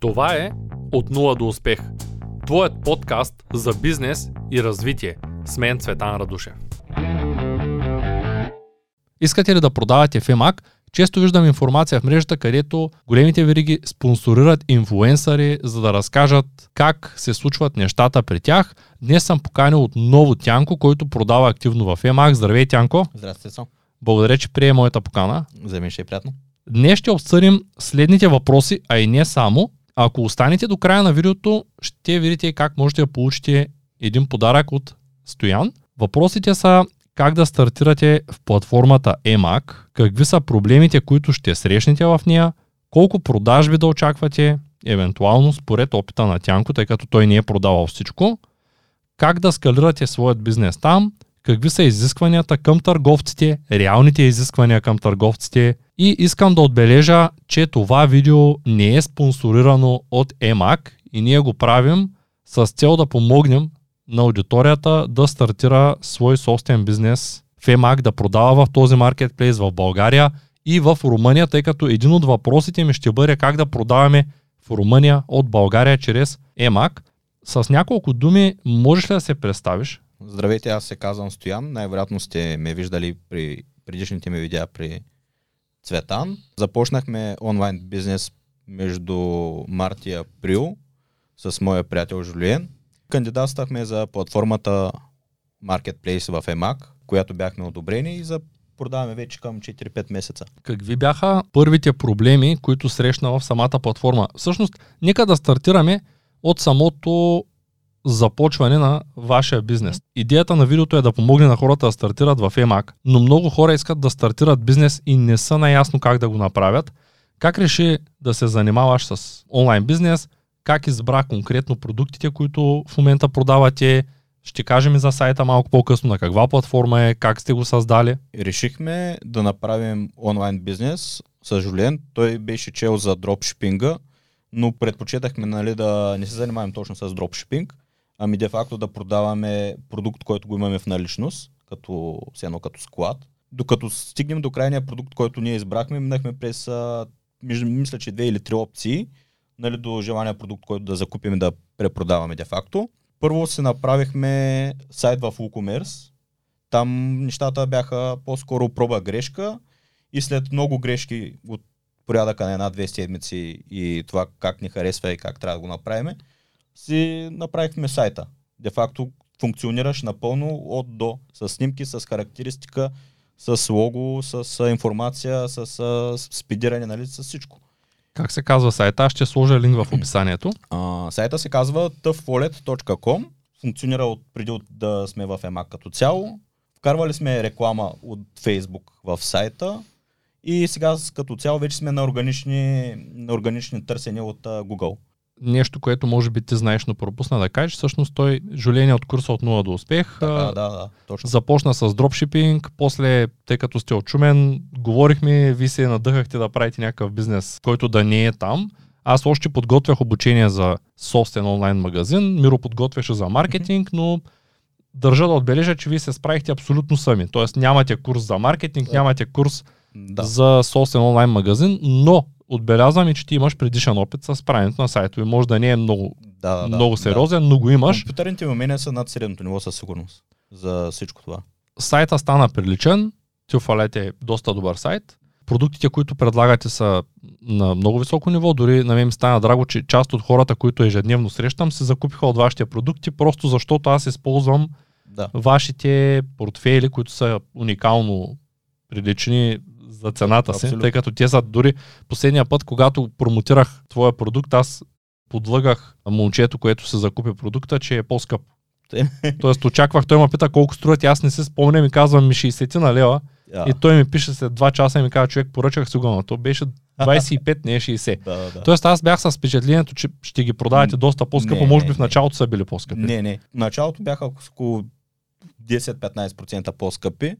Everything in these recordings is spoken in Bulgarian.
Това е От нула до успех. Твоят подкаст за бизнес и развитие. С мен Цветан Радушев. Искате ли да продавате в EMAG? Често виждам информация в мрежата, където големите вериги спонсорират инфлуенсъри, за да разкажат как се случват нещата при тях. Днес съм поканил отново Тянко, който продава активно в EMAG. Здравей, Тянко! Здрасти, Со. Благодаря, че прие моята покана. За мен ще е приятно. Днес ще обсъдим следните въпроси, а и не само. Ако останете до края на видеото, ще видите как можете да получите един подарък от Стоян. Въпросите са как да стартирате в платформата EMAG, какви са проблемите, които ще срещнете в нея, колко продажби да очаквате, евентуално според опита на Тянко, тъй като той не е продавал всичко, как да скалирате своят бизнес там, какви са изискванията към търговците, реалните изисквания към търговците и искам да отбележа, че това видео не е спонсорирано от EMAG и ние го правим с цел да помогнем на аудиторията да стартира свой собствен бизнес в EMAG, да продава в този маркетплейс в България и в Румъния, тъй като един от въпросите ми ще бъде как да продаваме в Румъния от България чрез EMAG. С няколко думи, можеш ли да се представиш? Здравейте, аз се казвам Стоян. Най-вероятно сте ме виждали при предишните ми видеа при Цветан. Започнахме онлайн бизнес между март и април с моя приятел Жулиен. Кандидатствахме за платформата Marketplace в EMAG, която бяхме одобрени и за продаваме вече към 4-5 месеца. Какви бяха първите проблеми, които срещна в самата платформа? Всъщност, нека да стартираме от самото започване на вашия бизнес. Идеята на видеото е да помогне на хората да стартират в EMAG, но много хора искат да стартират бизнес и не са наясно как да го направят. Как реши да се занимаваш с онлайн бизнес? Как избра конкретно продуктите, които в момента продавате? Ще кажем и за сайта малко по-късно на каква платформа е, как сте го създали. Решихме да направим онлайн бизнес с Жулен. Той беше чел за дропшипинга, но предпочитахме нали, да не се занимаваме точно с дропшипинг, ами де факто да продаваме продукт, който го имаме в наличност, като, все едно като склад. Докато стигнем до крайния продукт, който ние избрахме, минахме през, мисля, че две или три опции, нали, до желания продукт, който да закупим и да препродаваме де факто. Първо си направихме сайт в WooCommerce. Там нещата бяха по-скоро проба грешка и след много грешки от порядъка на една-две седмици и това как ни харесва и как трябва да го направим, си направихме сайта. Де факто функционираш напълно от до, с снимки, с характеристика, с лого, с информация, с, с спидиране, нали, с всичко. Как се казва сайта? Аз ще сложа линк в описанието. А, сайта се казва toughwallet.com. Функционира от преди от да сме в EMAG като цяло. Вкарвали сме реклама от Facebook в сайта и сега като цяло вече сме на органични, на органични търсения от Google нещо, което може би ти знаеш, но пропусна да кажеш. Всъщност той, Жулен е от курса от 0 до успех. Така, да, да, точно. Започна с дропшипинг, после, тъй като сте очумен, говорихме, ви се надъхахте да правите някакъв бизнес, който да не е там. Аз още подготвях обучение за собствен онлайн магазин, Миро подготвяше за маркетинг, но държа да отбележа, че вие се справихте абсолютно сами. Тоест нямате курс за маркетинг, нямате курс да. за собствен онлайн магазин, но отбелязвам и, че ти имаш предишен опит с правенето на сайтове. Може да не е много, да, да, много сериозен, да. но го имаш. Компютърните умения са над средното ниво със сигурност за всичко това. Сайта стана приличен, Тюфалет е доста добър сайт. Продуктите, които предлагате са на много високо ниво. Дори на мен ми стана драго, че част от хората, които ежедневно срещам, се закупиха от вашите продукти, просто защото аз използвам да. вашите портфейли, които са уникално прилични за цената си, Абсолютно. тъй като те са дори последния път, когато промотирах твоя продукт, аз подлъгах момчето, което се закупи продукта, че е по-скъп. Тоест очаквах, той ме пита колко струват и аз не се спомням и казвам ми 60 на лева. Yeah. И той ми пише след 2 часа и ми казва, човек, поръчах си го, но то беше 25, не е 60. да, да. Тоест аз бях с впечатлението, че ще ги продавате доста по-скъпо, не, може би в началото са били по-скъпи. Не, не. В началото бяха около 10-15% по-скъпи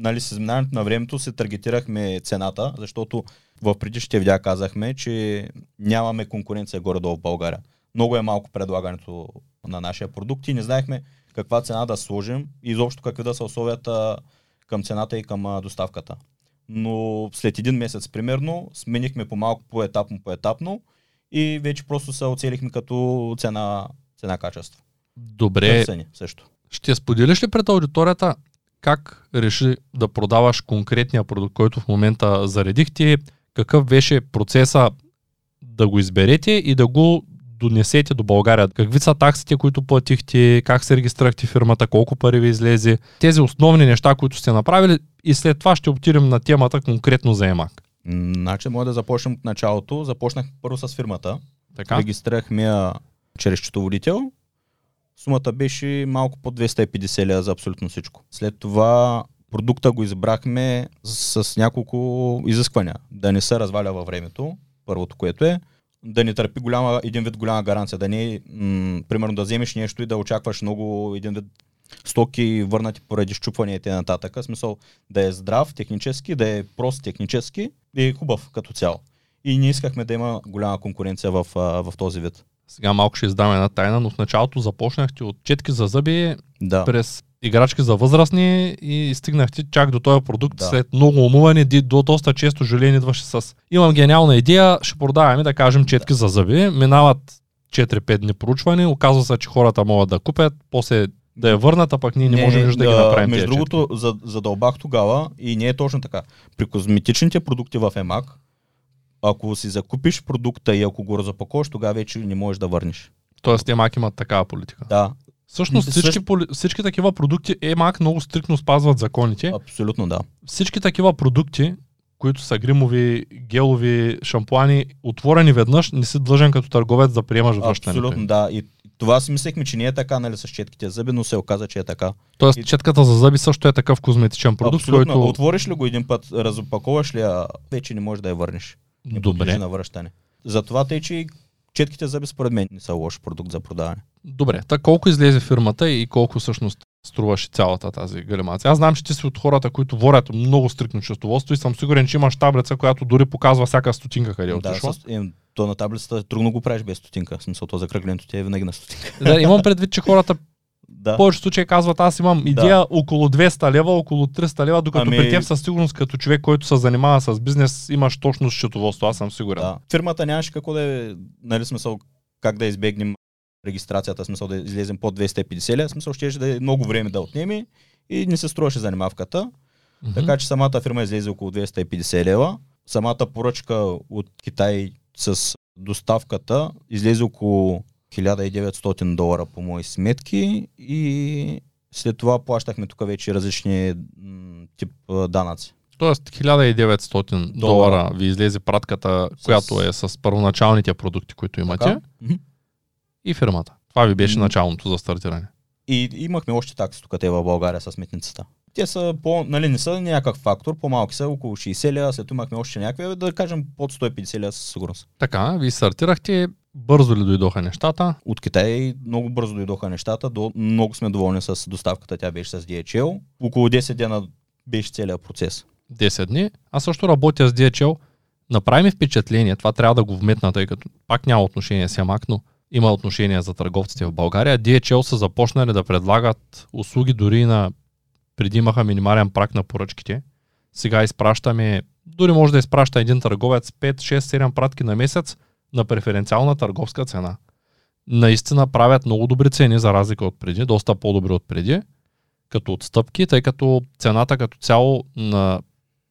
нали, с изминаването на времето се таргетирахме цената, защото в предишните видеа казахме, че нямаме конкуренция горе-долу в България. Много е малко предлагането на нашия продукт и не знаехме каква цена да сложим и изобщо какви да са условията към цената и към доставката. Но след един месец примерно сменихме по малко по-етапно, по-етапно и вече просто се оцелихме като цена, цена качество. Добре, Търсене също. ще споделиш ли пред аудиторията как реши да продаваш конкретния продукт, който в момента заредихте, какъв беше процеса да го изберете и да го донесете до България. Какви са таксите, които платихте, как се регистрирахте фирмата, колко пари ви излезе. Тези основни неща, които сте направили и след това ще отидем на темата конкретно за. М, Значи, може да започнем от началото. Започнах първо с фирмата. Така? Регистрирахме я чрез счетоводител. Сумата беше малко под 250 лева за абсолютно всичко. След това продукта го избрахме с няколко изисквания. Да не се разваля във времето, първото което е. Да не търпи голяма, един вид голяма гаранция. Да не м- примерно да вземеш нещо и да очакваш много един вид стоки върнати поради щупване и т.н. Смисъл да е здрав технически, да е прост технически и хубав като цяло. И не искахме да има голяма конкуренция в, в този вид. Сега малко ще издам една тайна, но в началото започнахте от четки за зъби Да. през играчки за възрастни и стигнахте чак до този продукт Да. след много умуване, до доста често Julien идваше с имам гениална идея, ще продаваме да кажем четки за зъби, минават 4-5 дни проучване, оказва се, че хората могат да купят, после да я върнат, а пък ние не, можем да, ги направим Между другото, за, задълбах тогава и не е точно така. При козметичните продукти в EMAG, ако си закупиш продукта и ако го разопаковаш, тогава вече не можеш да върнеш. Тоест, EMAC имат такава политика. Да, Всъщност всички, също- всички такива продукти EMAC много стрикно спазват законите. абсолютно да. Всички такива продукти, които са гримови, гелови, шампуани, отворени веднъж, не си длъжен като търговец да приемаш връщането. Абсолютно да. И това си мислехме, че не е така, нали, с четките зъби, но се оказа, че е така. Тоест, И- четката за зъби също е такъв козметичен продукт, Абсолютно. който... Отвориш ли го един път, разопаковаш ли, я, вече не можеш да я върнеш. Не Добре. на връщане. Затова тъй, че четките зъби според мен не са лош продукт за продаване. Добре, така колко излезе фирмата и колко всъщност струваше цялата тази галимация? Аз знам, че ти си от хората, които ворят много стрикно счетоводство и съм сигурен, че имаш таблица, която дори показва всяка стотинка къде е да, отишла. с, е, то на таблицата трудно го правиш без стотинка. В смисъл, то закръглянето ти е винаги на стотинка. Да, имам предвид, че хората Да. в повечето случаи казват, аз имам идея около 200 лева, около 300 лева, докато Ами- при теб със сигурност като човек, който се занимава с бизнес, имаш точно счетоводство, аз съм сигурен. Да. Фирмата нямаше какво да е, нали смисъл, как да избегнем регистрацията, смисъл да излезем под 250 лева, смисъл ще да е много време да отнеме и не се струваше занимавката. Мгм. Така че самата фирма излезе около 250 лева. Самата поръчка от Китай с доставката излезе около 1900 долара по мои сметки и след това плащахме тук вече различни тип данъци. Тоест 1900 долара, Долара. ви излезе пратката, С- която е с първоначалните продукти, които имате Така? И фирмата. Това ви беше началното за стартиране. И имахме още такси тук те в България с митницата. Те са по, нали, не са някакъв фактор, по-малки са около 60 лева, след това имахме още някакви, да кажем под 150 лева със сигурност. Така, ви стартирахте, бързо ли дойдоха нещата? От Китай много бързо дойдоха нещата, до, много сме доволни с доставката, тя беше с DHL. Около 10 дена беше целият процес. 10 дни. Аз също работя с DHL. Направи ми впечатление, това трябва да го вметна, тъй като пак няма отношение с Ямак, но има отношение за търговците в България. DHL са започнали да предлагат услуги дори на преди имаха минимален прак на поръчките. Сега изпращаме, дори може да изпраща един търговец 5, 6, 7 пратки на месец на преференциална търговска цена. Наистина правят много добри цени за разлика от преди, доста по-добри от преди, като отстъпки, тъй като цената като цяло на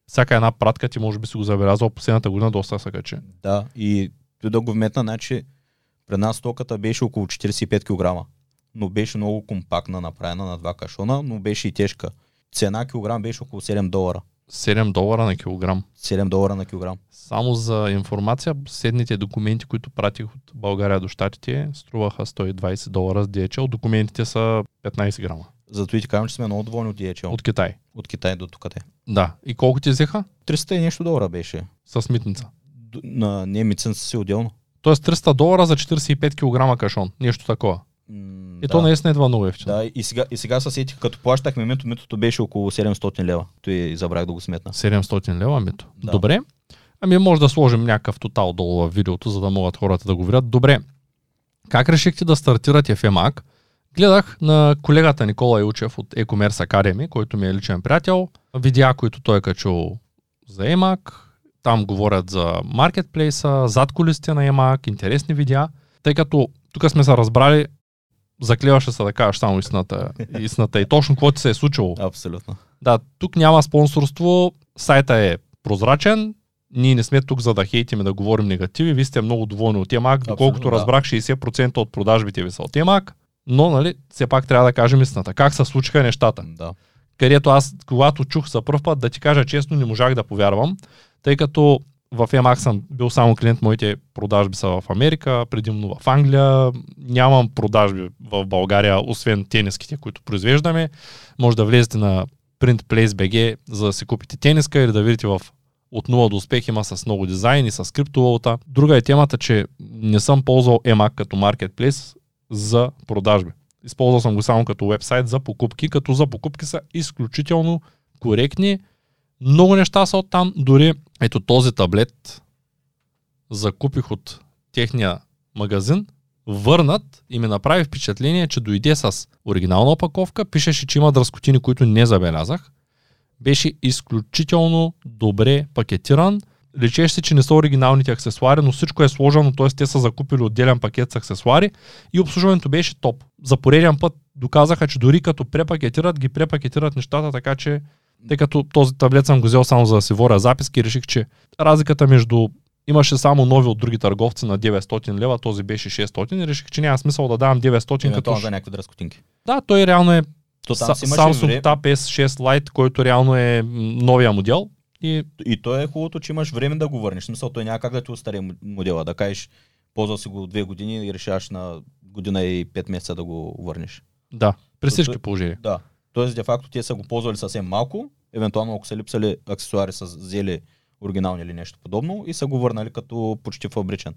всяка една пратка ти може би си го забелязал последната година доста се качи. Да, и да го вметна, значи при нас стоката беше около 45 кг, но беше много компактна, направена на два кашона, но беше и тежка. Цена килограм беше около 7 долара. 7 долара на килограм. 7 долара на килограм. Само за информация, следните документи, които пратих от България до Штатите, струваха 120 долара с DHL. Документите са 15 грама. Зато и ти казвам, че сме много доволни от DHL. От, Китай. от Китай до тук. Да. И колко ти взеха? 300 и нещо долара беше. С митница. Д- На не митницата си отделно. Тоест 300 долара за 45 кг кашон. Нещо такова. М, И то наистина идва много ефтино. Да, и сега, и сега се сетих, като плащахме мито, митото беше около 700 лева. Той забрах да го сметна. 700 лева мито. Да. Добре. Ами може да сложим някакъв тотал долу в видеото, за да могат хората да го видят. Добре. Как решихте да стартирате EMAG? Гледах на колегата Никола Илчев от e-commerce Academy, който ми е личен приятел, видеа, които той е качил за EMAG. Там говорят за маркетплейса, зад колисите на EMAG, интересни видеа, тъй като тук сме се разбрали, заклеваше се да кажеш само истината, истината и точно какво ти се е случило. Абсолютно. Да, тук няма спонсорство, сайта е прозрачен, ние не сме тук за да хейтим и да говорим негативи, вие сте много доволни от EMAG, доколкото да. разбрах 60% от продажбите ви са от EMAG, но нали, все пак трябва да кажем истината. Как се случиха нещата? Да. където аз, когато чух за първ път, да ти кажа честно, не можах да повярвам, тъй като в EMAX съм бил само клиент, моите продажби са в Америка, предимно в Англия, нямам продажби в България, освен тениските, които произвеждаме. Може да влезете на Print Place BG, за да си купите тениска или да видите в от 0 до успех има с много дизайн и с криптовалута. Друга е темата, че не съм ползвал EMAG като маркетплейс за продажби. Използвал съм го само като вебсайт за покупки, като за покупки са изключително коректни. Много неща са оттам. Дори ето този таблет закупих от техния магазин, върнат и ми направи впечатление, че дойде с оригинална опаковка, пишеше, че има дръскотини, които не забелязах. Беше изключително добре пакетиран. Лечеше се, че не са оригиналните аксесуари, но всичко е сложено, т.е. те са закупили отделен пакет с аксесуари и обслужването беше топ. За пореден път доказаха, че дори като препакетират, ги препакетират нещата, така че тъй като този таблет съм го взел само за да си воря записки, реших, че разликата между имаше само нови от други търговци на 900 лева, този беше 600 и реших, че няма смисъл да давам 900 като... за някакви дръскотинки. Да, той реално е То там си Samsung време, Tab S6 Lite, който реално е новия модел. И и то е хубавото, че имаш време да го върнеш. Смисъл, той няма как да ти остари м- модела, да кажеш, ползвал си го две години и решаваш на година и пет месеца да го върнеш. да, при всички положения. Да. Тоест, де факто, те са го ползвали съвсем малко, евентуално ако са липсали аксесуари, са взели оригинални или нещо подобно и са го върнали като почти фабричен.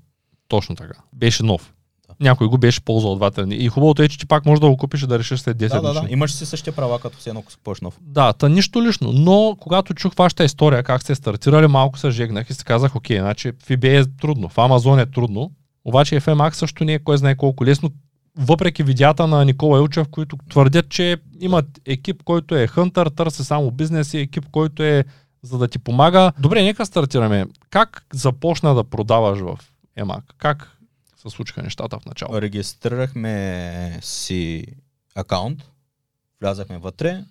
Точно така. Беше нов. Да. Някой го беше ползвал два-три дни. И хубавото е, че ти пак можеш да го купиш и да решиш след 10 Да, да, да. Имаш си същите права, като все едно, си купуваш нов. Да, та нищо лично. Но когато чух вашата история, как сте стартирали, малко се жегнах и си казах, окей, значи в eBay е трудно, в Amazon е трудно, обаче FMAX също не е кой знае колко лесно, въпреки видеята на Никола Илчев, които твърдят, че имат екип, който е хънтър, търси само бизнес и екип, който е за да ти помага. Добре, нека стартираме. Как започна да продаваш в EMAG? Как се случиха нещата в началото? Регистрирахме си акаунт, влязахме вътре,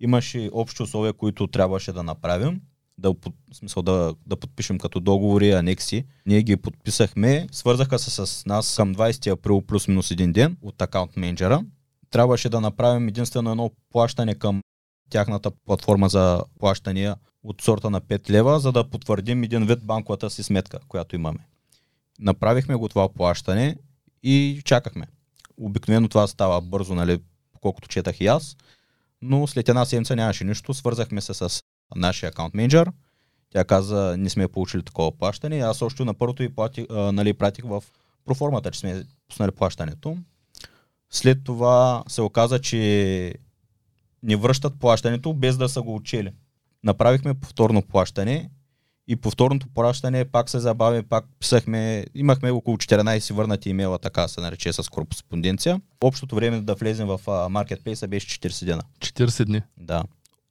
имаше общи условия, които трябваше да направим, да, смисъл да, да подпишем като договори, анекси. Ние ги подписахме, свързаха се с нас към 20 април плюс-минус един ден от акаунт менеджера. Трябваше да направим единствено едно плащане към тяхната платформа за плащания от сорта на 5 лева, за да потвърдим един вид банковата си сметка, която имаме. Направихме го това плащане и чакахме. Обикновено това става бързо, нали, колкото четах и аз, но след една седмица нямаше нищо. Свързахме се с нашия акаунт менеджер. Тя каза, не сме получили такова плащане. Аз още на първото и плати, а, нали, пратих в проформата, че сме пуснали плащането. След това се оказа, че ни връщат плащането без да са го учели. Направихме повторно плащане и повторното плащане пак се забави, пак писахме, имахме около 14 върнати имейла, така се нарече с кореспонденция. Общото време да влезем в маркетплейса беше 40 дена. 40 дни. Да.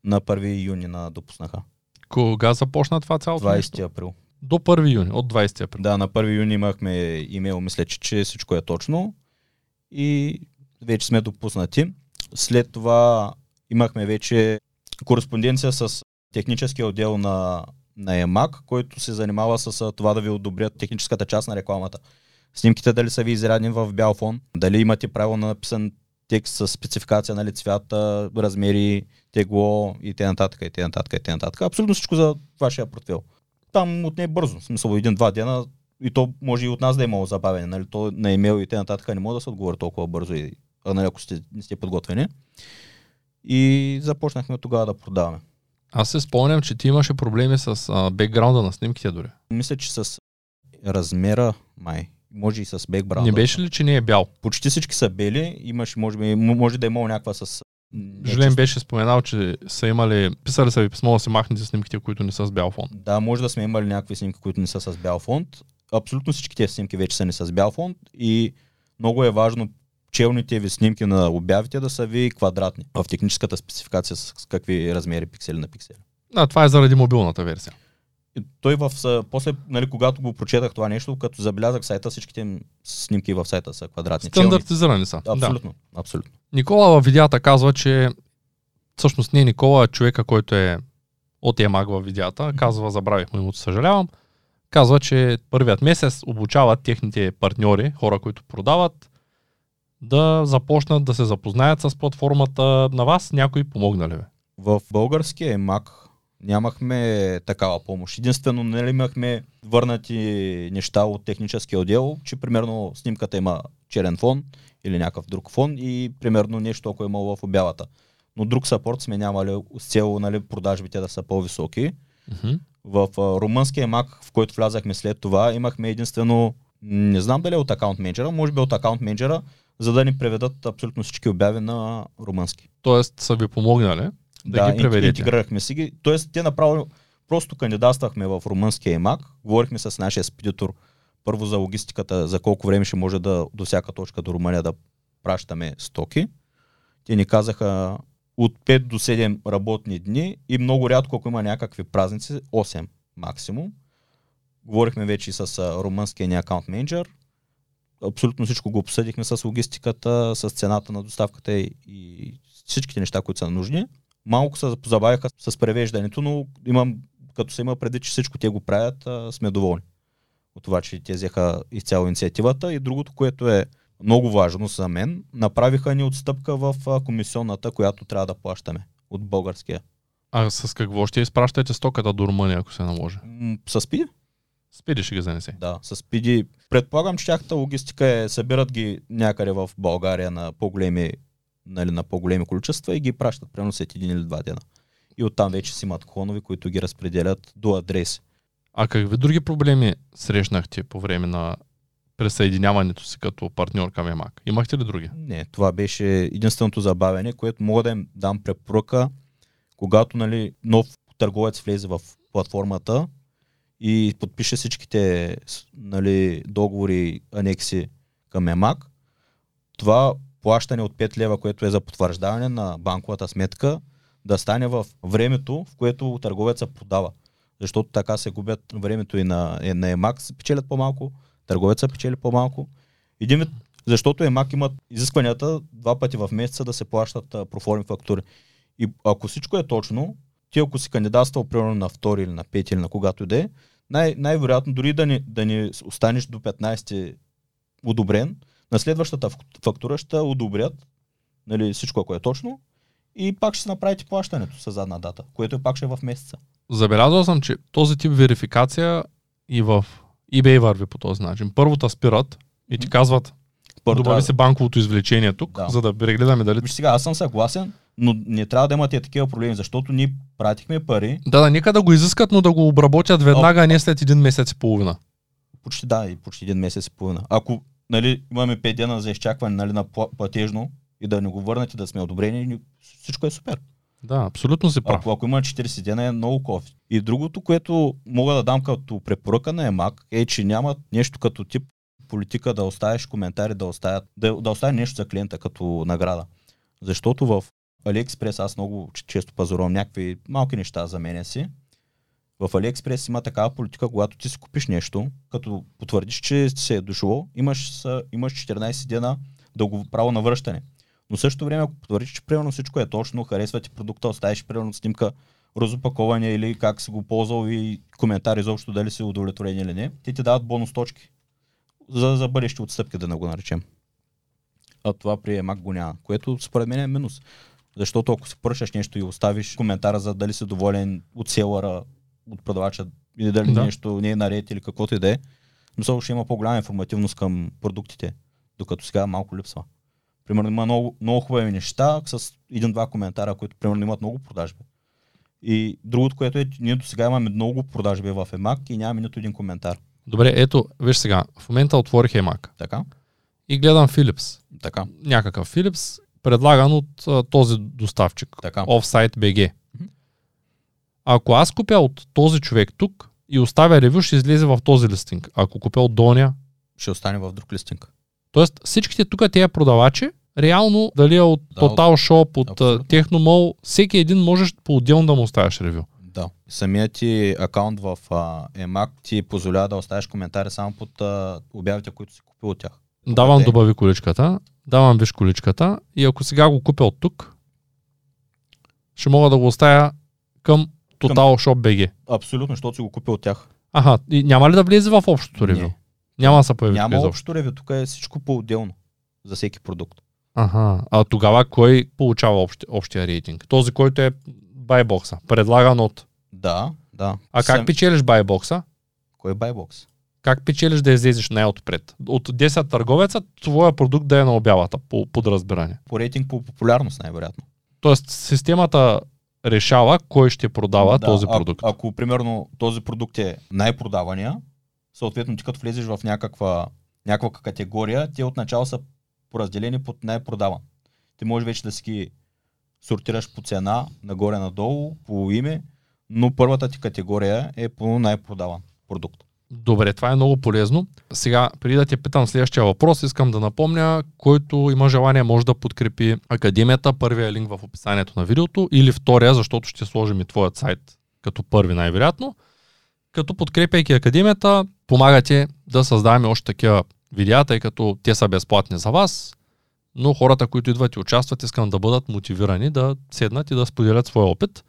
На 1 юни на допуснаха. Кога започна това цялото 20 нещо? април. До 1 юни, от 20 април. Да, на 1 юни имахме имейл, мисля, че, че всичко е точно и вече сме допуснати. След това имахме вече кореспонденция с техническия отдел на, на EMAG, който се занимава с това да ви одобрят техническата част на рекламата. Снимките дали са ви изрядни в бял фон, дали имате право на написан текст с спецификация на цвята, размери, тегло и т.н. и т.н. и т.н. Абсолютно всичко за вашия портфел. Там отне бързо, в смисъл един-два дена и то може и от нас да е имало забавяне, нали? То на имейл и т.н. не може да се отговори толкова бързо, и, а, нали, ако сте, не сте подготвени. И започнахме тогава да продаваме. Аз се спомням, че ти имаше проблеми с а, бекграунда на снимките дори. Мисля, че с размера, май, може и с бекбраунда. Не беше ли, че не е бял? Почти всички са бели, имаш, може, би, може да е имало някаква с... Жилен беше споменал, че са имали, писали са ви писмо да се махнете снимките, които не са с бял фон. Да, може да сме имали някакви снимки, които не са с бял фонд. Абсолютно всички тези снимки вече са не с бял фонд и много е важно челните ви снимки на обявите да са ви квадратни. В техническата спецификация с какви размери пиксели на пиксели. Да, това е заради мобилната версия. И той в, после, нали, когато го прочетах това нещо, като заблязах сайта, всичките им снимки в сайта са квадратни. Стандартизирани са. Да. Абсолютно, абсолютно. Никола във видеята казва, че всъщност не е Никола, а човека, който е от Емаг във видеята, казва, забравих му името, съжалявам, казва, че първият месец обучават техните партньори, хора, които продават, да започнат да се запознаят с платформата на вас. Някой помогна ли ви? В българския емак нямахме такава помощ. Единствено, нали, имахме върнати неща от техническия отдел, че примерно снимката има черен фон или някакъв друг фон и примерно нещо, ако е имало в обявата. Но друг сапорт сме нямали с цел нали, продажбите да са по-високи. Мгм. В а, румънския мак, в който влязахме след това, имахме единствено, не знам дали е от акаунт менеджера, може би от акаунт менеджера, за да ни преведат абсолютно всички обяви на румънски. Тоест са ви помогнали да, ги ин- преведете. интегрирахме си ги. Тоест, те направо просто кандидатствахме в румънския имак, говорихме с нашия спедитор първо за логистиката, за колко време ще може да до всяка точка до Румъния да пращаме стоки. Те ни казаха от 5 до 7 работни дни и много рядко, ако има някакви празници, 8 максимум. Говорихме вече и с румънския ни акаунт менеджер. Абсолютно всичко го обсъдихме с логистиката, с цената на доставката и всичките неща, които са нужни. Малко се позабавиха с превеждането, но имам, като се има преди, че всичко те го правят, а, сме доволни от това, че те взеха изцяло инициативата. И другото, което е много важно за мен, направиха ни отстъпка в комисионната, която трябва да плащаме от българския. А с какво ще изпращате стоката до Румъния, ако се наложи? С пиди? Спиди ще ги занесе. Да, с пиди. Предполагам, че тяхната логистика е, събират ги някъде в България на по-големи, нали, на по-големи количества и ги пращат примерно след един или два дена. И оттам вече си имат клонови, които ги разпределят до адреси. А какви други проблеми срещнахте по време на присъединяването си като партньор към Емак? Имахте ли други? Не, това беше единственото забавяне, което мога да им дам препоръка, когато нали, нов търговец влезе в платформата и подпише всичките нали, договори, анекси към ЕМАК, това плащане от 5 лева, което е за потвърждаване на банковата сметка, да стане в времето, в което търговеца продава. Защото така се губят времето и на, и на ЕМАК, печелят по-малко, търговеца печели по-малко. Един вид, защото ЕМАК имат изискванията два пъти в месеца да се плащат проформи фактури. И ако всичко е точно, ти ако си кандидатствал примерно на втори или на пети или на когато и да е, най- най-вероятно дори да не, да не останеш до 15 одобрен, на следващата фак- фактура ще одобрят нали, всичко ако е точно и пак ще направите плащането с задна дата, което пак ще е в месеца. Забелязал съм, че този тип верификация и в eBay върви по този начин. Първо те спират и ти казват, Първо добави трябва се банковото извлечение тук, Да. за да прегледаме дали... Виж сега, аз съм съгласен, но не трябва да имате такива проблеми, защото ние пратихме пари, Да, да, нека да го изискат, но да го обработят веднага, а не след един месец и половина. почти да, и почти един месец и половина. Ако нали, имаме 5 дена за изчакване нали, на пла- платежно и да ни го върнете, да сме одобрени, ни- всичко е супер. Да, абсолютно си прав. Ако, ако има 40 дена е много кофе. И другото, което мога да дам като препоръка на ЕМАК е, че няма нещо като тип политика да оставиш коментари, да, оставят, да, да остави нещо за клиента като награда. Защото в Алиекспрес аз много често пазарувам някакви малки неща за мене си. В Алиекспрес има такава политика, когато ти си купиш нещо, като потвърдиш, че се е дошло, имаш, имаш 14 дена да право на връщане. Но в същото време, ако потвърдиш, че примерно всичко е точно, харесва ти продукта, оставиш примерно снимка, разопаковане или как си го ползвал и коментар изобщо дали си удовлетворен или не, те ти дават бонус точки за, за бъдещи отстъпки, да не го наречем. А това при Mac го няма, което според мен е минус. Защото ако си поръчаш нещо и оставиш коментара за дали си доволен от селъра, от продавача, или дали Да. нещо не е наред или каквото и да е, мисля, ще има по-голяма информативност към продуктите, докато сега малко липсва. Примерно има много, много хубави неща с един-два коментара, които примерно имат много продажби. И другото, което е, ние до сега имаме много продажби в Емак и нямаме нито един коментар. Добре, ето, виж сега, в момента отворих Емак Така? и гледам Philips. Така. Някакъв Philips, предлаган от а, този доставчик, Така. Offsite BG. Ако аз купя от този човек тук и оставя ревю, ще излезе в този листинг. Ако купя от Доня, Ще остане в друг листинг. Тоест всичките тук тези продавачи, реално дали е от Да, Total Shop, от абсолютно. Technomall, всеки един можеш по-отделно да му оставяш ревю. Да. Самият ти акаунт в а, EMAC ти позволява да оставиш коментари само под а, обявите, които си купил от тях. Давам Къде? добави количката, давам виж количката и ако сега го купя от тук, ще мога да го оставя към Total Shop BG. Абсолютно, защото си го купил от тях. Аха, и няма ли да влезе в общото ревю? Не. Няма да се появи Няма изобщо. общо ревю, тук е всичко по-отделно за всеки продукт. Аха, а тогава кой получава общи, общия рейтинг? Този, който е байбокса, предлаган от... Да, да. А как Сам- печелиш байбокса? Кой е Buybox? Как печелиш да излезеш най-отпред? От 10 търговеца, твоя продукт да е на обявата, по подразбиране. По рейтинг по популярност най-вероятно. Тоест, системата решава кой ще продава Да, този а- продукт. Ако, примерно този продукт е най-продавания, съответно ти като влезеш в някаква, някаква категория, те отначало са поразделени под най-продаван. Ти можеш вече да си ги сортираш по цена, нагоре-надолу, по име, но първата ти категория е по най-продаван продукт. Добре, това е много полезно. Сега, преди да те питам следващия въпрос, искам да напомня, който има желание може да подкрепи Академията. Първия линк в описанието на видеото или втория, защото ще сложим и твоят сайт като първи най-вероятно. Като подкрепяйки Академията, помагате да създаваме още такива видеа, тъй като те са безплатни за вас, но хората, които идват и участват, искам да бъдат мотивирани да седнат и да споделят своя опит.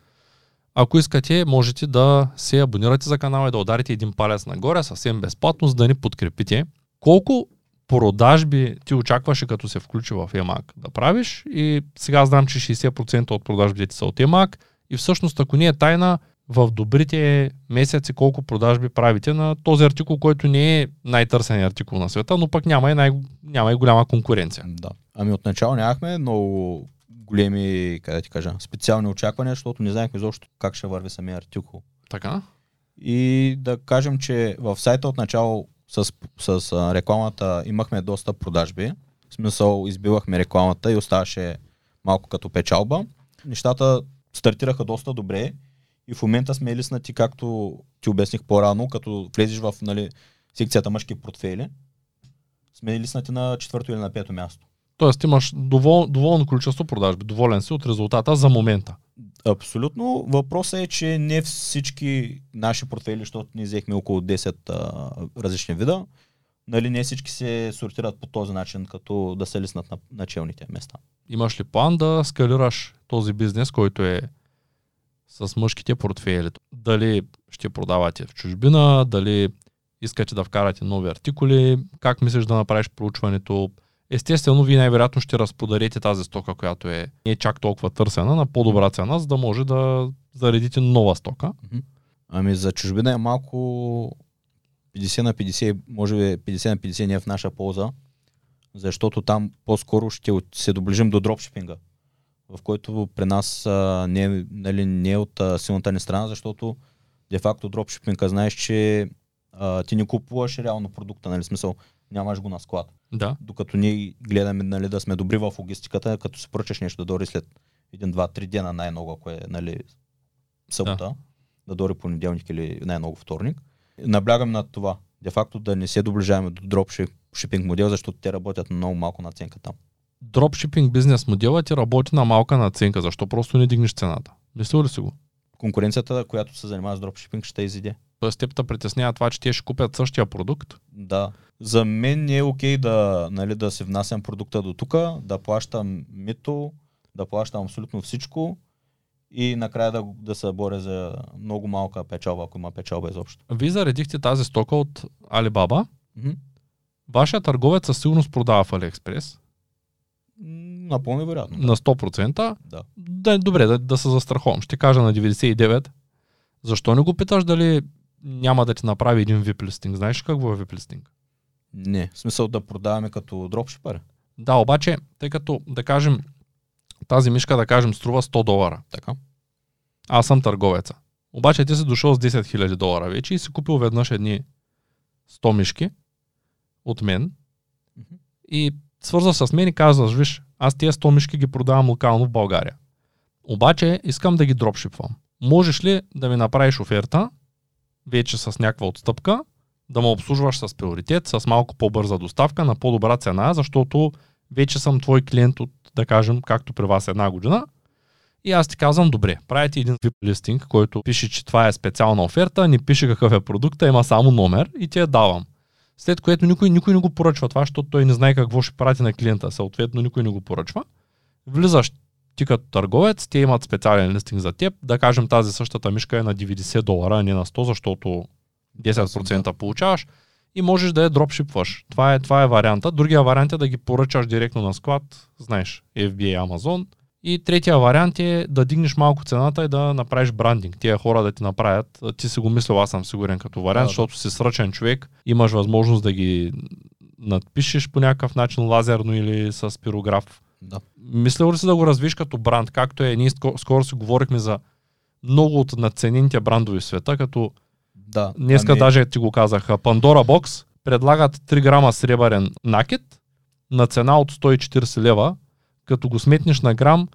Ако искате, можете да се абонирате за канала и да ударите един палец нагоре, съвсем безплатно, за да ни подкрепите. Колко продажби ти очакваше като се включи в EMAG да правиш и сега знам, че 60% от продажбите са от EMAG и всъщност ако не е тайна, в добрите месеци колко продажби правите на този артикул, който не е най-търсен артикул на света, но пък няма и, най- няма и голяма конкуренция. Да. Ами отначало нямахме много големи, как да ти кажа, специални очаквания, защото не знаехме изобщо как ще върви самия артикул. Така? И да кажем, че в сайта отначало с, с рекламата имахме доста продажби. В смисъл избивахме рекламата и оставаше малко като печалба. Нещата стартираха доста добре и в момента сме лиснати, както ти обясних по-рано, като влезеш в нали, секцията мъжки портфели, сме лиснати на четвърто или на пето място. Тоест имаш довол, доволно количество продажби, доволен си от резултата за момента. Абсолютно. Въпросът е, че не всички наши портфели, защото ние взехме около 10 а, различни вида, нали, не всички се сортират по този начин, като да се лиснат на началните места. Имаш ли план да скалираш този бизнес, който е с мъжките портфели? Дали ще продавате в чужбина, дали искате да вкарате нови артикули, как мислиш да направиш проучването? Естествено, вие най-вероятно ще разподарете тази стока, която е не е чак толкова търсена, на по-добра цена, за да може да заредите нова стока. Ами за чужбина е малко 50 на 50, може би 50 на 50 не е в наша полза, защото там по-скоро ще се доближим до дропшипинга, в който при нас не, е, нали, не е от силната ни страна, защото де-факто дропшипинга знаеш, че а, ти не купуваш реално продукта, нали, смисъл нямаш го на склад. Да. Докато ние гледаме нали, да сме добри в логистиката, като си поръчаш нещо да дори след един, два, три дена най-много, ако е нали, събота, да. да дори понеделник или най-много вторник. Наблягам на това, де факто да не се доближаваме до дропшипинг модел, защото те работят много малко наценка там. Дропшипинг бизнес моделът ти работи на малка наценка. Защо просто не дигнеш цената? Мислил ли си го? Конкуренцията, която се занимава с дропшипинг, ще изиде. Тоест теб те притеснява това, че те ще купят същия продукт. Да. За мен не е окей да, нали, да се внасям продукта до тук, да плащам мито, да плащам абсолютно всичко и накрая да, да се боря за много малка печалба, ако има печалба изобщо. Вие заредихте тази стока от Alibaba. Мгм. Вашия търговец със сигурност продава в М, Напълно вероятно. Да. на 100%. да. Да, добре, да, да се застраховам. Ще кажа на 99. Защо не го питаш дали няма да ти направи един VIP листинг? Знаеш ли какво е VIP листинг? Не, в смисъл да продаваме като дропшипър. Да, обаче, тъй като, да кажем, тази мишка, да кажем, струва 100 долара. Така. Аз съм търговеца. Обаче ти си дошъл с 10 000 долара вече и си купил веднъж едни 100 мишки от мен и свързва с мен и казваш, виж, аз тия 100 мишки ги продавам локално в България. Обаче искам да ги дропшипвам. Можеш ли да ми направиш оферта, вече с някаква отстъпка, да ме обслужваш с приоритет, с малко по-бърза доставка на по-добра цена, защото вече съм твой клиент от, да кажем, както при вас една година И аз ти казвам, добре, правите един VIP листинг, който пише, че това е специална оферта, не пише какъв е продукта, има само номер и ти я давам. След което никой, никой не го поръчва това, защото той не знае какво ще прати на клиента. Съответно, никой не го поръчва. Влизаш ти като търговец, те имат специален листинг за теб. Да кажем, тази същата мишка е на 90 долара, а не на 100, защото 10% получаваш и можеш да я дропшипваш. Това е, това е варианта. Другия вариант е да ги поръчаш директно на склад, знаеш, FBA, Amazon. И третия вариант е да дигнеш малко цената и да направиш брандинг. Тия хора да ти направят. Ти си го мислил, аз съм сигурен като вариант, Да, защото си сръчен човек, имаш възможност да ги надпишеш по някакъв начин лазерно или с пирограф. Да. Мислил ли си да го развиш като бранд, както е, ние ско- скоро си говорихме за много от надценените брандови в света, като Да. Днеска ами, даже ти го казах. Pandora Box предлагат 3 грама сребърен накет на цена от 140 лева. Като го сметнеш на грам,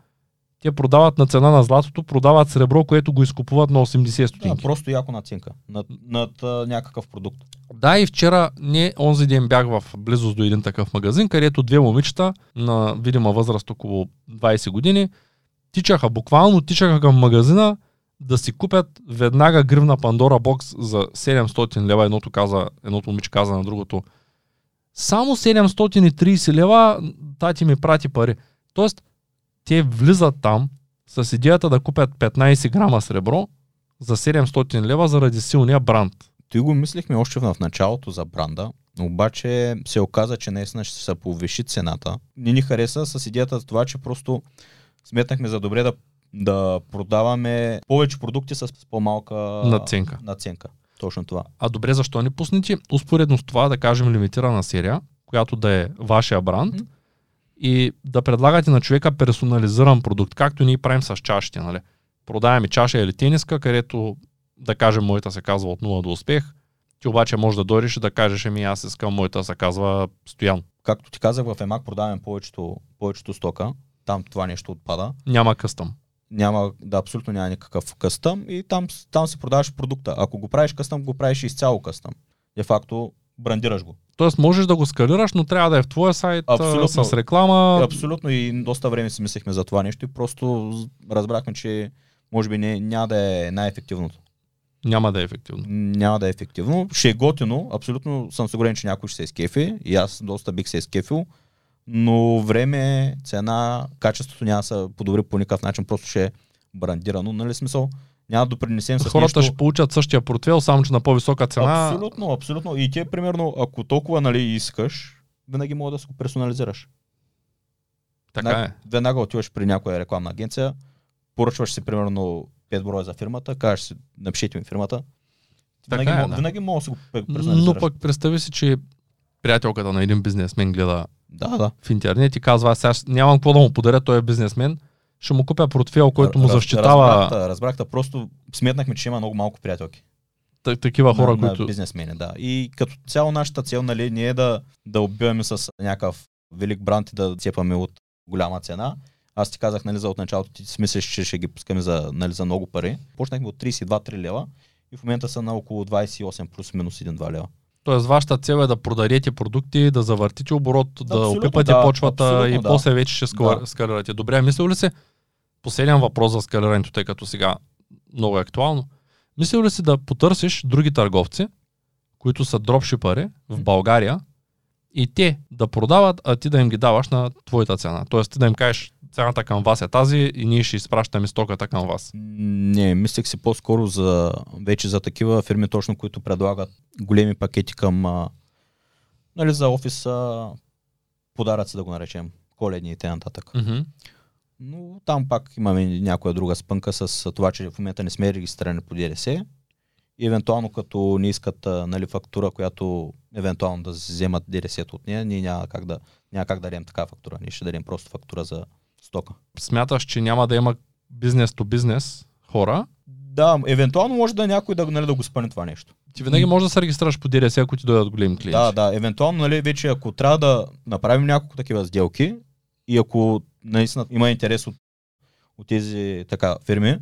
те продават на цена на златото, продават сребро, което го изкупуват на 80 Да, стотинки. просто яко нацинка. Над, над а, някакъв продукт. Да, и вчера, не, онзи ден бях в близост до един такъв магазин, където две момичета на видима възраст около 20 години тичаха, буквално тичаха към магазина да си купят веднага гривна Пандора бокс за 700 лева. Едното, каза, едното момиче каза на другото. Само 730 лева тати ми прати пари. Тоест, те влизат там с идеята да купят 15 грама сребро за 700 лева заради силния бранд. Той го мислихме още в началото за бранда, обаче се оказа, че наистина ще се повиши цената. Не ни хареса с идеята за това, че просто сметнахме за добре да, да продаваме повече продукти с по-малка Надценка. наценка. Точно това. А добре, защо не пуснете успоредно с това, да кажем, лимитирана серия, която да е вашия бранд Мгм. И да предлагате на човека персонализиран продукт, както ние правим с чашите, нали? Продаваме чаша или тениска, където, да кажем, моята се казва от 0 до успех, ти обаче можеш да дойдеш и да кажеш, ами аз искам, моята се казва Стоян. Както ти казах, в Емак продаваме повечето, повечето стока. Там това нещо отпада. Няма къстъм. Няма, да, абсолютно няма никакъв къстъм и там, там си продаваш продукта. Ако го правиш къстъм, го правиш изцяло къстъм. Де факто брандираш го. Тоест можеш да го скалираш, но трябва да е в твоя сайт Абсолютно. с реклама. Абсолютно и доста време си мислехме за това нещо и просто разбрахме, че може би не, няма да е най-ефективното. Няма да е ефективно. Няма да е ефективно. Ще е готино, абсолютно съм сигурен, че някой ще се изкефи и аз доста бих се изкефил, но време, цена, качеството няма да се подобри по никакъв начин, просто ще е брандирано, нали смисъл? Няма да допринесем с Хората нещо... ще получат същия портфел, само че на по-висока цена. Абсолютно, абсолютно. И ти, примерно, ако толкова нали, искаш, винаги може да се го персонализираш. Така Веднага- е. Веднага отиваш при някоя рекламна агенция, поръчваш си примерно 5 броя за фирмата, кажеш си, напишете ми фирмата. Така Винаги, е, мо- да. винаги може да си го пе- персонализираш. Но пък представи си, че приятелката на един бизнесмен гледа Да, да. в интернет и казва, аз сега нямам какво да му подаря, той е бизнесмен, ще му купя портфел, който му Раз- защитава Разбрах, разбрах, просто сметнахме, че има много малко приятелки. та- такива хора, на, които... на бизнесмени, да. И като цяло нашата цел нали, не е да, да убиваме с някакъв велик бранд и да цепаме от голяма цена. Аз ти казах, нали, за от началото ти си мислиш, че ще ги пускаме за, нали, за много пари. Почнахме от 32-3 лева и в момента са на около 28 плюс минус 1-2 лева. Тоест, вашата цел е да продадете продукти, да завъртите оборот, да Абсолютно, опипате да, почвата и да. после вече ще скала- Да. скалирате. Добре, мислил ли си, последен въпрос за скалирането, тъй като сега много е актуално, мислил ли си да потърсиш други търговци, които са дропшипъри в България и те да продават, а ти да им ги даваш на твоята цена. Тоест ти да им кажеш, цената към вас е тази и ние ще изпращаме стоката към вас. Не, мислех си по-скоро за, вече за такива фирми, точно които предлагат големи пакети към, а, нали, за офиса, подаръци да го наречем, коледни и т.н. Мгм. Но там пак имаме някоя друга спънка с това, че в момента не сме регистрирани по ДДС. И евентуално като не искат нали, фактура, която евентуално да вземат ДДС от нея, ние няма как да, няма как да дадем такава фактура. Ние ще дадем просто фактура за стока. Смяташ, че няма да има бизнес то бизнес хора, Да, евентуално може да някой да, нали, да го спъне това нещо. ти винаги можеш да се регистрираш по ДДС, ако ти дойдат големи клиенти. Да, да, евентуално, нали, вече ако трябва да направим няколко такива сделки и ако наистина има интерес от, от тези така фирми,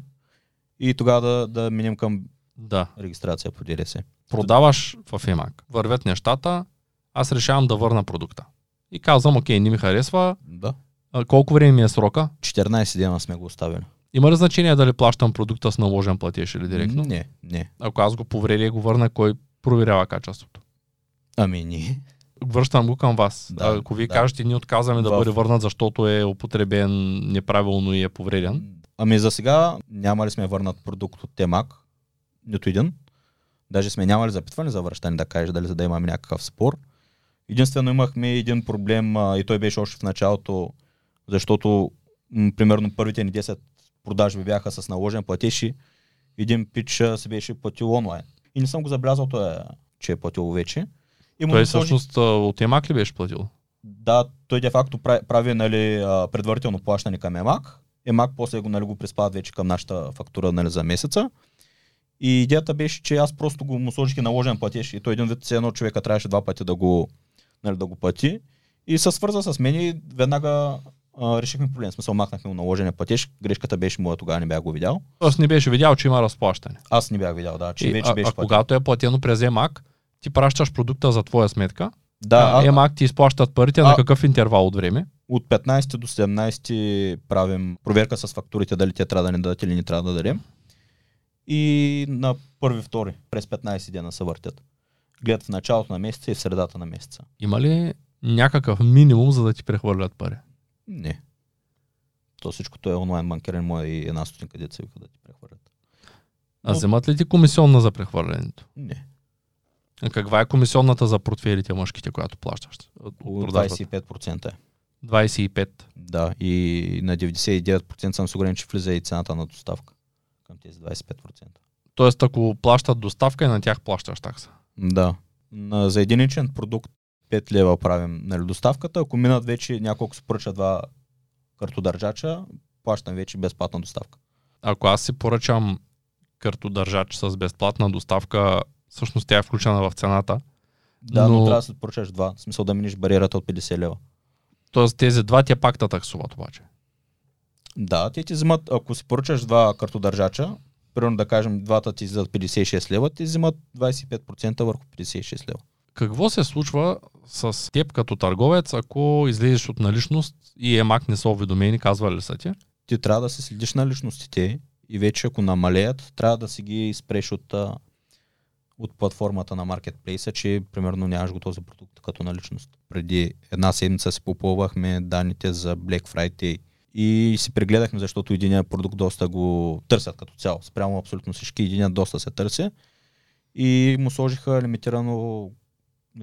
и тогава да, да минем към да. регистрация по ДДС. Продаваш в EMAG. Вървят нещата, аз решавам да върна продукта. И казвам, окей, не ми харесва, Да. а, колко време ми е срока? 14 дена сме го оставили. Има ли значение дали плащам продукта с наложен платеж или директно? Не, не. Ако аз го повредя и го върна, кой проверява качеството? Ами ние. Връщам го към вас. Да, Ако вие да. кажете, ние отказваме да В- бъде върнат, защото е употребен неправилно и е повреден. Ами за сега няма ли сме върнат продукт от Темак? Нито един. Даже сме нямали запитване за връщане, да кажеш дали за да имаме някакъв спор. Единствено имахме един проблем а, и той беше още в началото, защото м, примерно първите ни 10 продажби бяха с наложен платеж и един пич се беше платил онлайн. И не съм го забелязал, той, е, че е платил вече. И му Той всъщност от Емак ли беше платил? да, той де факто прави, прави нали, предварително плащане към Емак. Емак после го, нали, го приспадат вече към нашата фактура нали, за месеца. И идеята беше, че аз просто го му сложих и наложен платеж. И той един вид, едно човека трябваше два пъти да го, нали, да го плати. И се свърза с мен и веднага а, решихме проблем. В Смисъл, махнахме му наложения платеж. Грешката беше моя, тогава не бях го видял. Тоест не беше видял, че има разплащане. Аз не бях видял, да, че И, вече а, беше а платен. когато е платено през Емак, ти пращаш продукта за твоя сметка. Да, а, Емак ти изплащат парите на а- какъв интервал от време? от 15 до 17 правим проверка с фактурите дали те трябва да ни дадат или не трябва да дадем. И на първи, втори, през 15 дена се въртят. Гледат в началото на месеца и в средата на месеца. Има ли някакъв минимум, за да ти прехвърлят пари? Не. То всичкото е онлайн банкиране, моя и една стотинка деца вика да ти прехвърлят. А Но- вземат ли ти комисионна за прехвърлянето? Не. А каква е комисионната за портфелите мъжките, която плащаш? От Около продажбата? 25% е. 25. Да, и на 99% съм сигурен, че влиза и цената на доставка към тези 25%. Тоест, ако плащат доставка и на тях плащаш такса. Да. На, за единичен продукт 5 лева правим нали, доставката. Ако минат вече няколко се поръча два картодържача, плащам вече безплатна доставка. Ако аз си поръчам картодържач с безплатна доставка, всъщност тя е включена в цената. Да, но, Но- трябва да се поръчаш два. В смисъл да миниш бариерата от 50 лева. Тоест тези два тя пак те таксуват обаче. Да, те ти взимат, ако си поръчаш два картодържача, примерно да кажем двата ти за 56 лева, ти взимат 25% върху 56 лева. Какво се случва с теб като търговец, ако излезеш от наличност и Емак не са уведомени, казвали ли са ти? Ти трябва да се следиш на личностите и вече ако намалеят, трябва да си ги спреш от, а, от платформата на маркетплейса, че примерно нямаш го този продукт като наличност. Преди една седмица си попълвахме данните за Black Friday и си прегледахме, защото един продукт доста го търсят като цяло. Спрямо абсолютно всички, един доста се търси и му сложиха лимитирано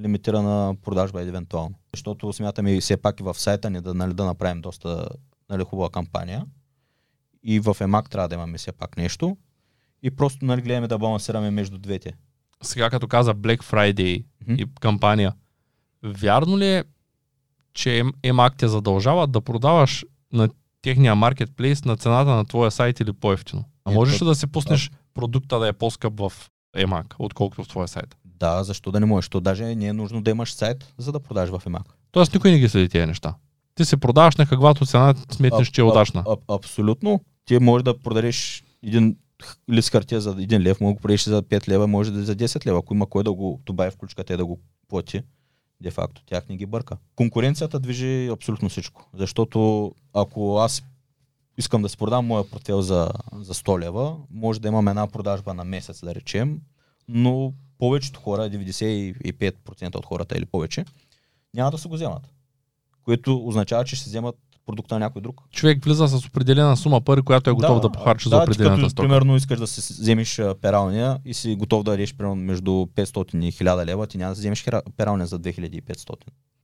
лимитирана продажба евентуално. Защото смятаме и все пак и в сайта ни да, нали, да направим доста нали, хубава кампания. И в Емак трябва да имаме все пак нещо. И просто нали, гледаме да балансираме между двете. Сега като каза Black Friday Мгм. и кампания, вярно ли е, че Ем- Емак те задължават да продаваш на техния маркетплейс на цената на твоя сайт или по-ефтино? А Е, можеш ли да си пуснеш продукта да е по-скъп в Емак, отколкото в твоя сайт? Да, защо да не можеш? То даже не е нужно да имаш сайт, за да продаш в Емак. Тоест никой не ги следи тези неща. Ти се продаваш на каквато цена сметнеш, че е А- а- удачна. а- абсолютно. Ти можеш да продадеш един лист хартия за 1 лев, може да го продадеш за 5 лева, може да е за 10 лева. Ако има кой да го добави в ключката и да го плати, де факто тях не ги бърка. Конкуренцията движи абсолютно всичко. Защото ако аз искам да си продам моя портфел за, за 100 лева, може да имам една продажба на месец, да речем, но повечето хора, 95% от хората или повече, няма да се го вземат. Което означава, че ще вземат продукта на някой друг. Човек влиза с определена сума пари, която е готов да, похарчи за ти определената като, стока. Примерно искаш да си вземеш а, пералня и си готов да дадеш примерно между 500 и 1000 лева, ти няма да си вземеш пералня за 2500.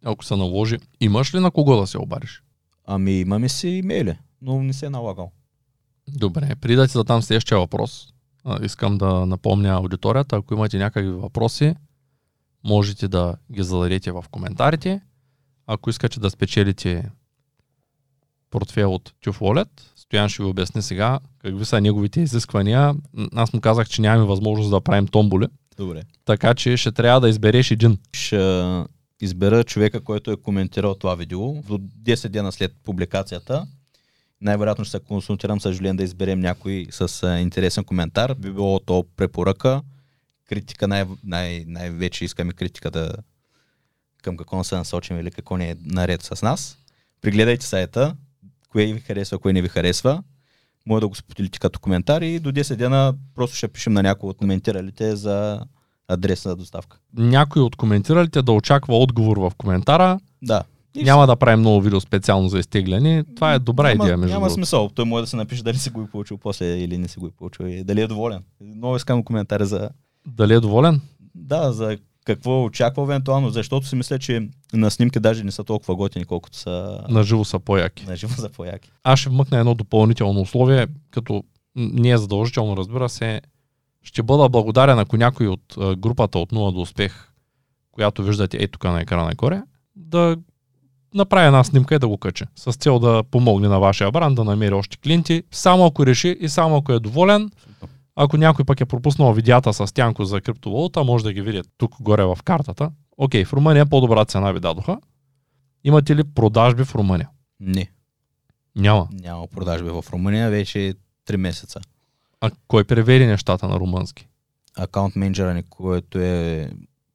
Ако се наложи, имаш ли на кого да се обадиш? Ами имаме си имейли, но не се е налагал. Добре, преди да ти задам следващия въпрос, искам да напомня аудиторията, ако имате някакви въпроси, можете да ги зададете в коментарите. Ако искате да спечелите портфел от Tuf Wallet, Стоян ще ви обясни сега какви са неговите изисквания. Аз му казах, че нямаме възможност да правим томболи, Добре. така че ще трябва да избереш един. Ще избера човека, който е коментирал това видео до 10 дена след публикацията. Най-вероятно ще се консултирам с Жулен да изберем някой с а, интересен коментар. Би било то препоръка, критика, най- най- най-вече искаме критика да към какво не се насочим или какво не е наред с нас. Пригледайте сайта, кое ви харесва, кое не ви харесва. може да го споделите като коментар и до 10 дена просто ще пишем на някой от коментиралите за адреса на доставка. Някой от коментиралите да очаква отговор в коментара. Да. И Няма да правим много видео специално за изтегляне. Това е добра няма, идея, между Няма другото. смисъл. Той може да се напише дали си го е получил после или не си го е получил и дали е доволен. Много искам коментари за Дали е доволен? Да, за какво очаква евентуално, защото си мисля, че на снимки даже не са толкова готини, колкото са На живо са по-яки. на живо за по-яки. Аз ще вмъкна едно допълнително условие, като не е задължително, разбира се. Ще бъда благодарен, ако някой от групата от 0 до успех, която виждате е тук на екрана горе, да направи една снимка и да го каче. С цел да помогне на вашия бранд да намери още клиенти. Само ако реши и само ако е доволен, ако някой пък е пропуснал видеята с Тянко за криптовалута, може да ги види тук горе в картата. Окей, в Румъния по-добра цена ви дадоха. Имате ли продажби в Румъния? Не, Няма. няма продажби в Румъния вече 3 месеца. А кой превери нещата на румънски? Акаунт менеджера ни, който е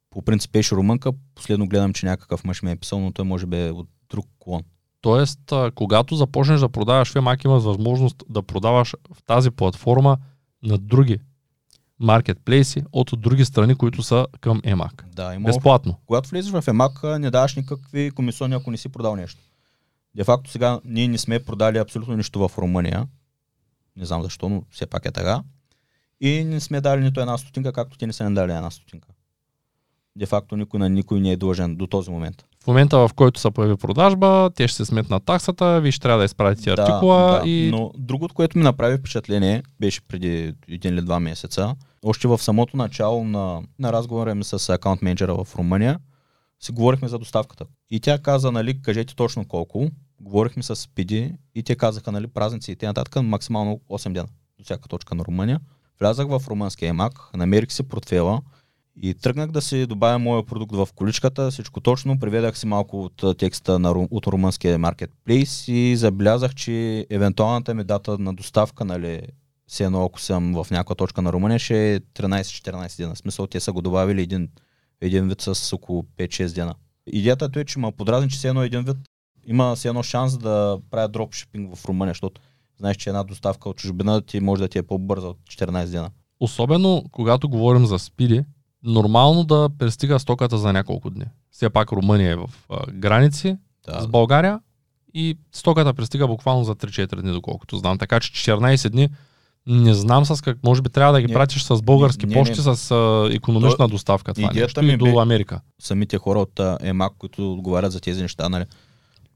по принцип беше румънка, последно гледам, че някакъв мъж ми е писал, но той може би е от друг клон. Тоест, когато започнеш да продаваш FMAC, имаш възможност да продаваш в тази платформа на други маркетплейси от други страни, които са към EMAC. Да, има. Безплатно. Когато влезеш в EMAC, не даваш никакви комисиони, ако не си продал нещо. Де факто сега ние не сме продали абсолютно нищо в Румъния. Не знам защо, но все пак е така. И не сме дали нито една стотинка, както те не са ни дали една стотинка. Де факто никой на никой не е длъжен до този момент. В момента, в който се появи продажба, те ще се сметнат таксата, вие ще трябва да изпратите артикула да, и Но другото, което ми направи впечатление, беше преди един или два месеца. Още в самото начало на, на разговора ми с акаунт менеджера в Румъния, си говорихме за доставката. И тя каза, нали, кажете точно колко. Говорихме с Спиди и те казаха, нали, празници и т.н. максимално 8 дена до всяка точка на Румъния. Влязах в румънския емак, намерих си портфела и тръгнах да си добавя моя продукт в количката, всичко точно, приведах си малко от текста на, от румънския маркетплейс и забелязах, че евентуалната ми дата на доставка, нали, все едно ако съм в някаква точка на Румъния, ще е 13-14 дена. В смисъл, те са го добавили един, един вид с около 5-6 дена. Идеята е, че ма подразни, че все едно един вид има все едно шанс да правя дропшипинг в Румъния, защото знаеш, че една доставка от чужбина ти може да ти е по-бърза от 14 дена. особено когато говорим за спиди, нормално да пристига стоката за няколко дни. Все пак Румъния е в а, граници Да. с България и стоката пристига буквално за 3-4 дни, доколкото знам. Така че 14 дни не знам с как, може би трябва да ги Не, пратиш с български не, не, почти не. с а, економична доставка това идеята ми до бе- Америка. самите хора от ЕМАК, които отговарят за тези неща, нали,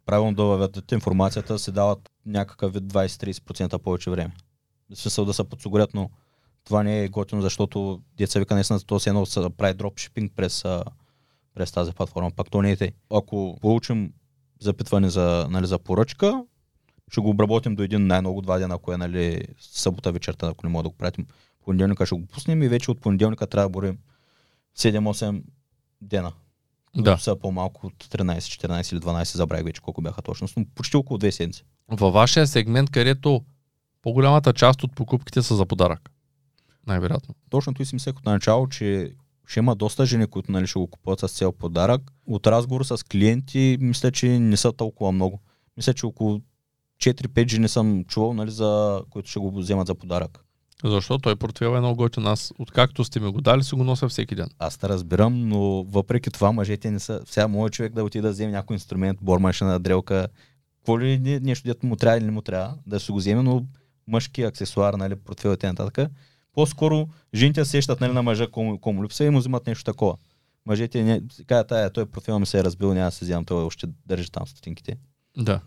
правилно да въведат информацията, се дават някакъв вид 20-30% повече време. В смисъл да се подсигурят, но това не е готино, защото деца вика наистина то се едно се прави дропшипинг през, през тази платформа, пак то не е тъй. Ако получим запитване за, нали, за поръчка, ще го обработим до един най-много два дена, ако е нали, събота вечерта, ако не мога да го пратим. Понеделника ще го пуснем и вече от понеделника трябва да борим 7-8 дена Да. са по-малко от 13, 14 или 12, забравих вече колко бяха точно, но почти около две седмици. Във вашия сегмент, където по-голямата част от покупките са за подарък. Най-вероятно. Точно той си мислех от начало, че ще има доста жени, които нали, ще го купуват с цел подарък. От разговор с клиенти, мисля, че не са толкова много. Мисля, че около 4-5 жени съм чувал, нали, за, които ще го вземат за подарък. Защото той портфел е много готин. Аз, откакто сте ми го дали, си го нося всеки ден. Аз те разбирам, но въпреки това мъжете не са. Сега моят човек да отиде да вземе някой инструмент, бормашина, дрелка, какво ли не- нещо, дето му трябва или не му трябва, да се го вземе, но мъжки аксесуар, нали, портфел и т.н. По-скоро жените се сещат нали, на мъжа, кому, кому липсва и му взимат нещо такова. Мъжете не, казват, тая, той портфел ми се е разбил, няма да се вземам, той още държи там стотинките. Да.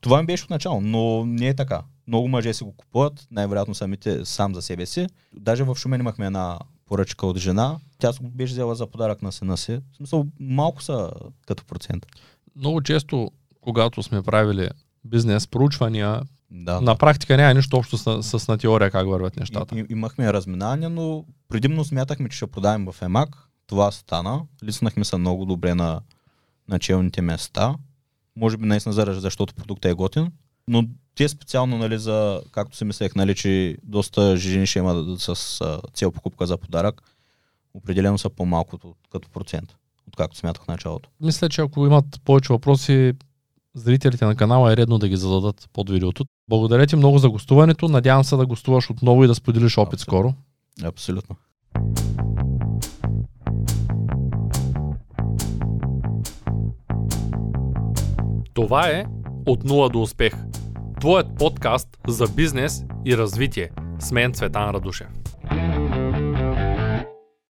Това ми беше от начало, но не е така. Много мъже си го купуват, най-вероятно самите сам за себе си. Даже в Шумен имахме една поръчка от жена. Тя го беше взела за подарък на сина си. В смисъл, малко са като процент. Много често, когато сме правили бизнес проучвания, Да. на практика няма нищо общо с, с на теория как вървят нещата. И, и, имахме разминания, но предимно смятахме, че ще продавим в ЕМАК. Това стана. Лиснахме се много добре на, на челните места. Може би наистина заради, защото продуктът е готин. Но те специално, нали, за, както си мислех, нали, че доста жени ще има с а, цел покупка за подарък, определено са по-малко от- като процент, откакто смятах в началото. Мисля, че ако имат повече въпроси, зрителите на канала е редно да ги зададат под видеото. Благодаря ти много за гостуването. Надявам се да гостуваш отново и да споделиш опит скоро. Абсолютно. Това е От нула до успех. Твоят подкаст за бизнес и развитие. С мен Цветан Радушев.